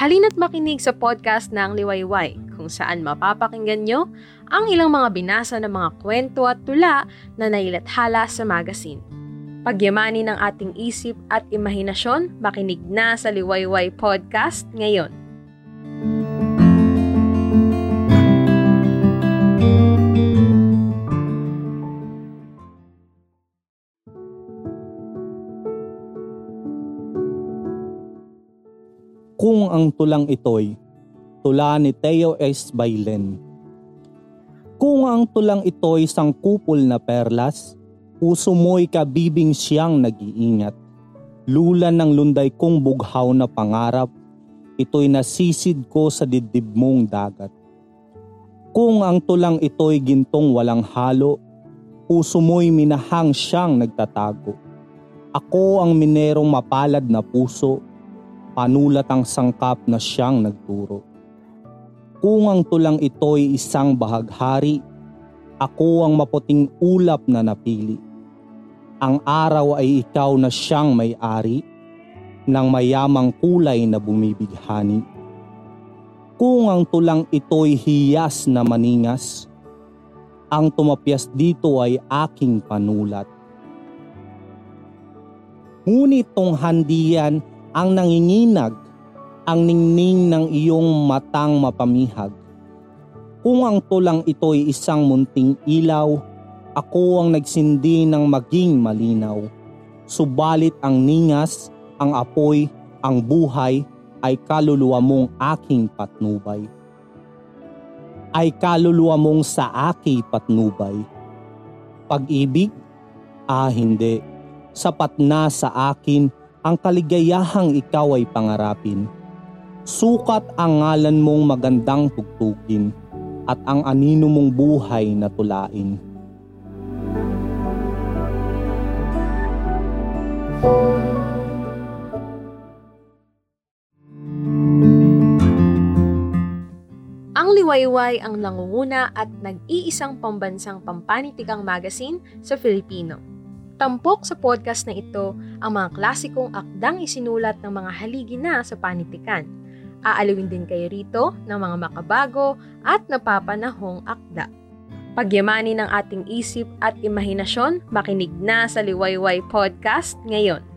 Halina't makinig sa podcast ng Liwayway kung saan mapapakinggan nyo ang ilang mga binasa ng mga kwento at tula na nailathala sa magazine. Pagyamanin ng ating isip at imahinasyon, makinig na sa Liwayway Podcast ngayon. Kung ang tulang ito'y tula ni Theo S. Bailen. Kung ang tulang ito'y sangkupol na perlas, puso mo'y kabibing siyang nag-iingat. Lulan ng lunday kong bughaw na pangarap, ito'y nasisid ko sa dibdib mong dagat. Kung ang tulang ito'y gintong walang halo, puso mo'y minahang siyang nagtatago. Ako ang minerong mapalad na puso, panulat ang sangkap na siyang nagturo. Kung ang tulang ito'y isang bahaghari, ako ang maputing ulap na napili. Ang araw ay ikaw na siyang may-ari ng mayamang kulay na bumibighani. Kung ang tulang ito'y hiyas na maningas, ang tumapyas dito ay aking panulat. Ngunit tong handiyan ang nanginginag, ang ningning ng iyong matang mapamihag. Kung ang tulang ito'y isang munting ilaw, ako ang nagsindi ng maging malinaw. Subalit ang ningas, ang apoy, ang buhay, ay kaluluwa mong aking patnubay. Ay kaluluwa mong sa aki patnubay. Pag-ibig? Ah hindi. Sapat na sa akin ang kaligayahang ikaw ay pangarapin. Sukat ang ngalan mong magandang tugtugin at ang anino mong buhay na tulain. Ang Liwayway ang nangunguna at nag-iisang pambansang pampanitikang magazine sa Filipino. Tampok sa podcast na ito ang mga klasikong akdang isinulat ng mga haligi na sa panitikan. Aalawin din kayo rito ng mga makabago at napapanahong akda. Pagyamanin ng ating isip at imahinasyon, makinig na sa Liwayway Podcast ngayon.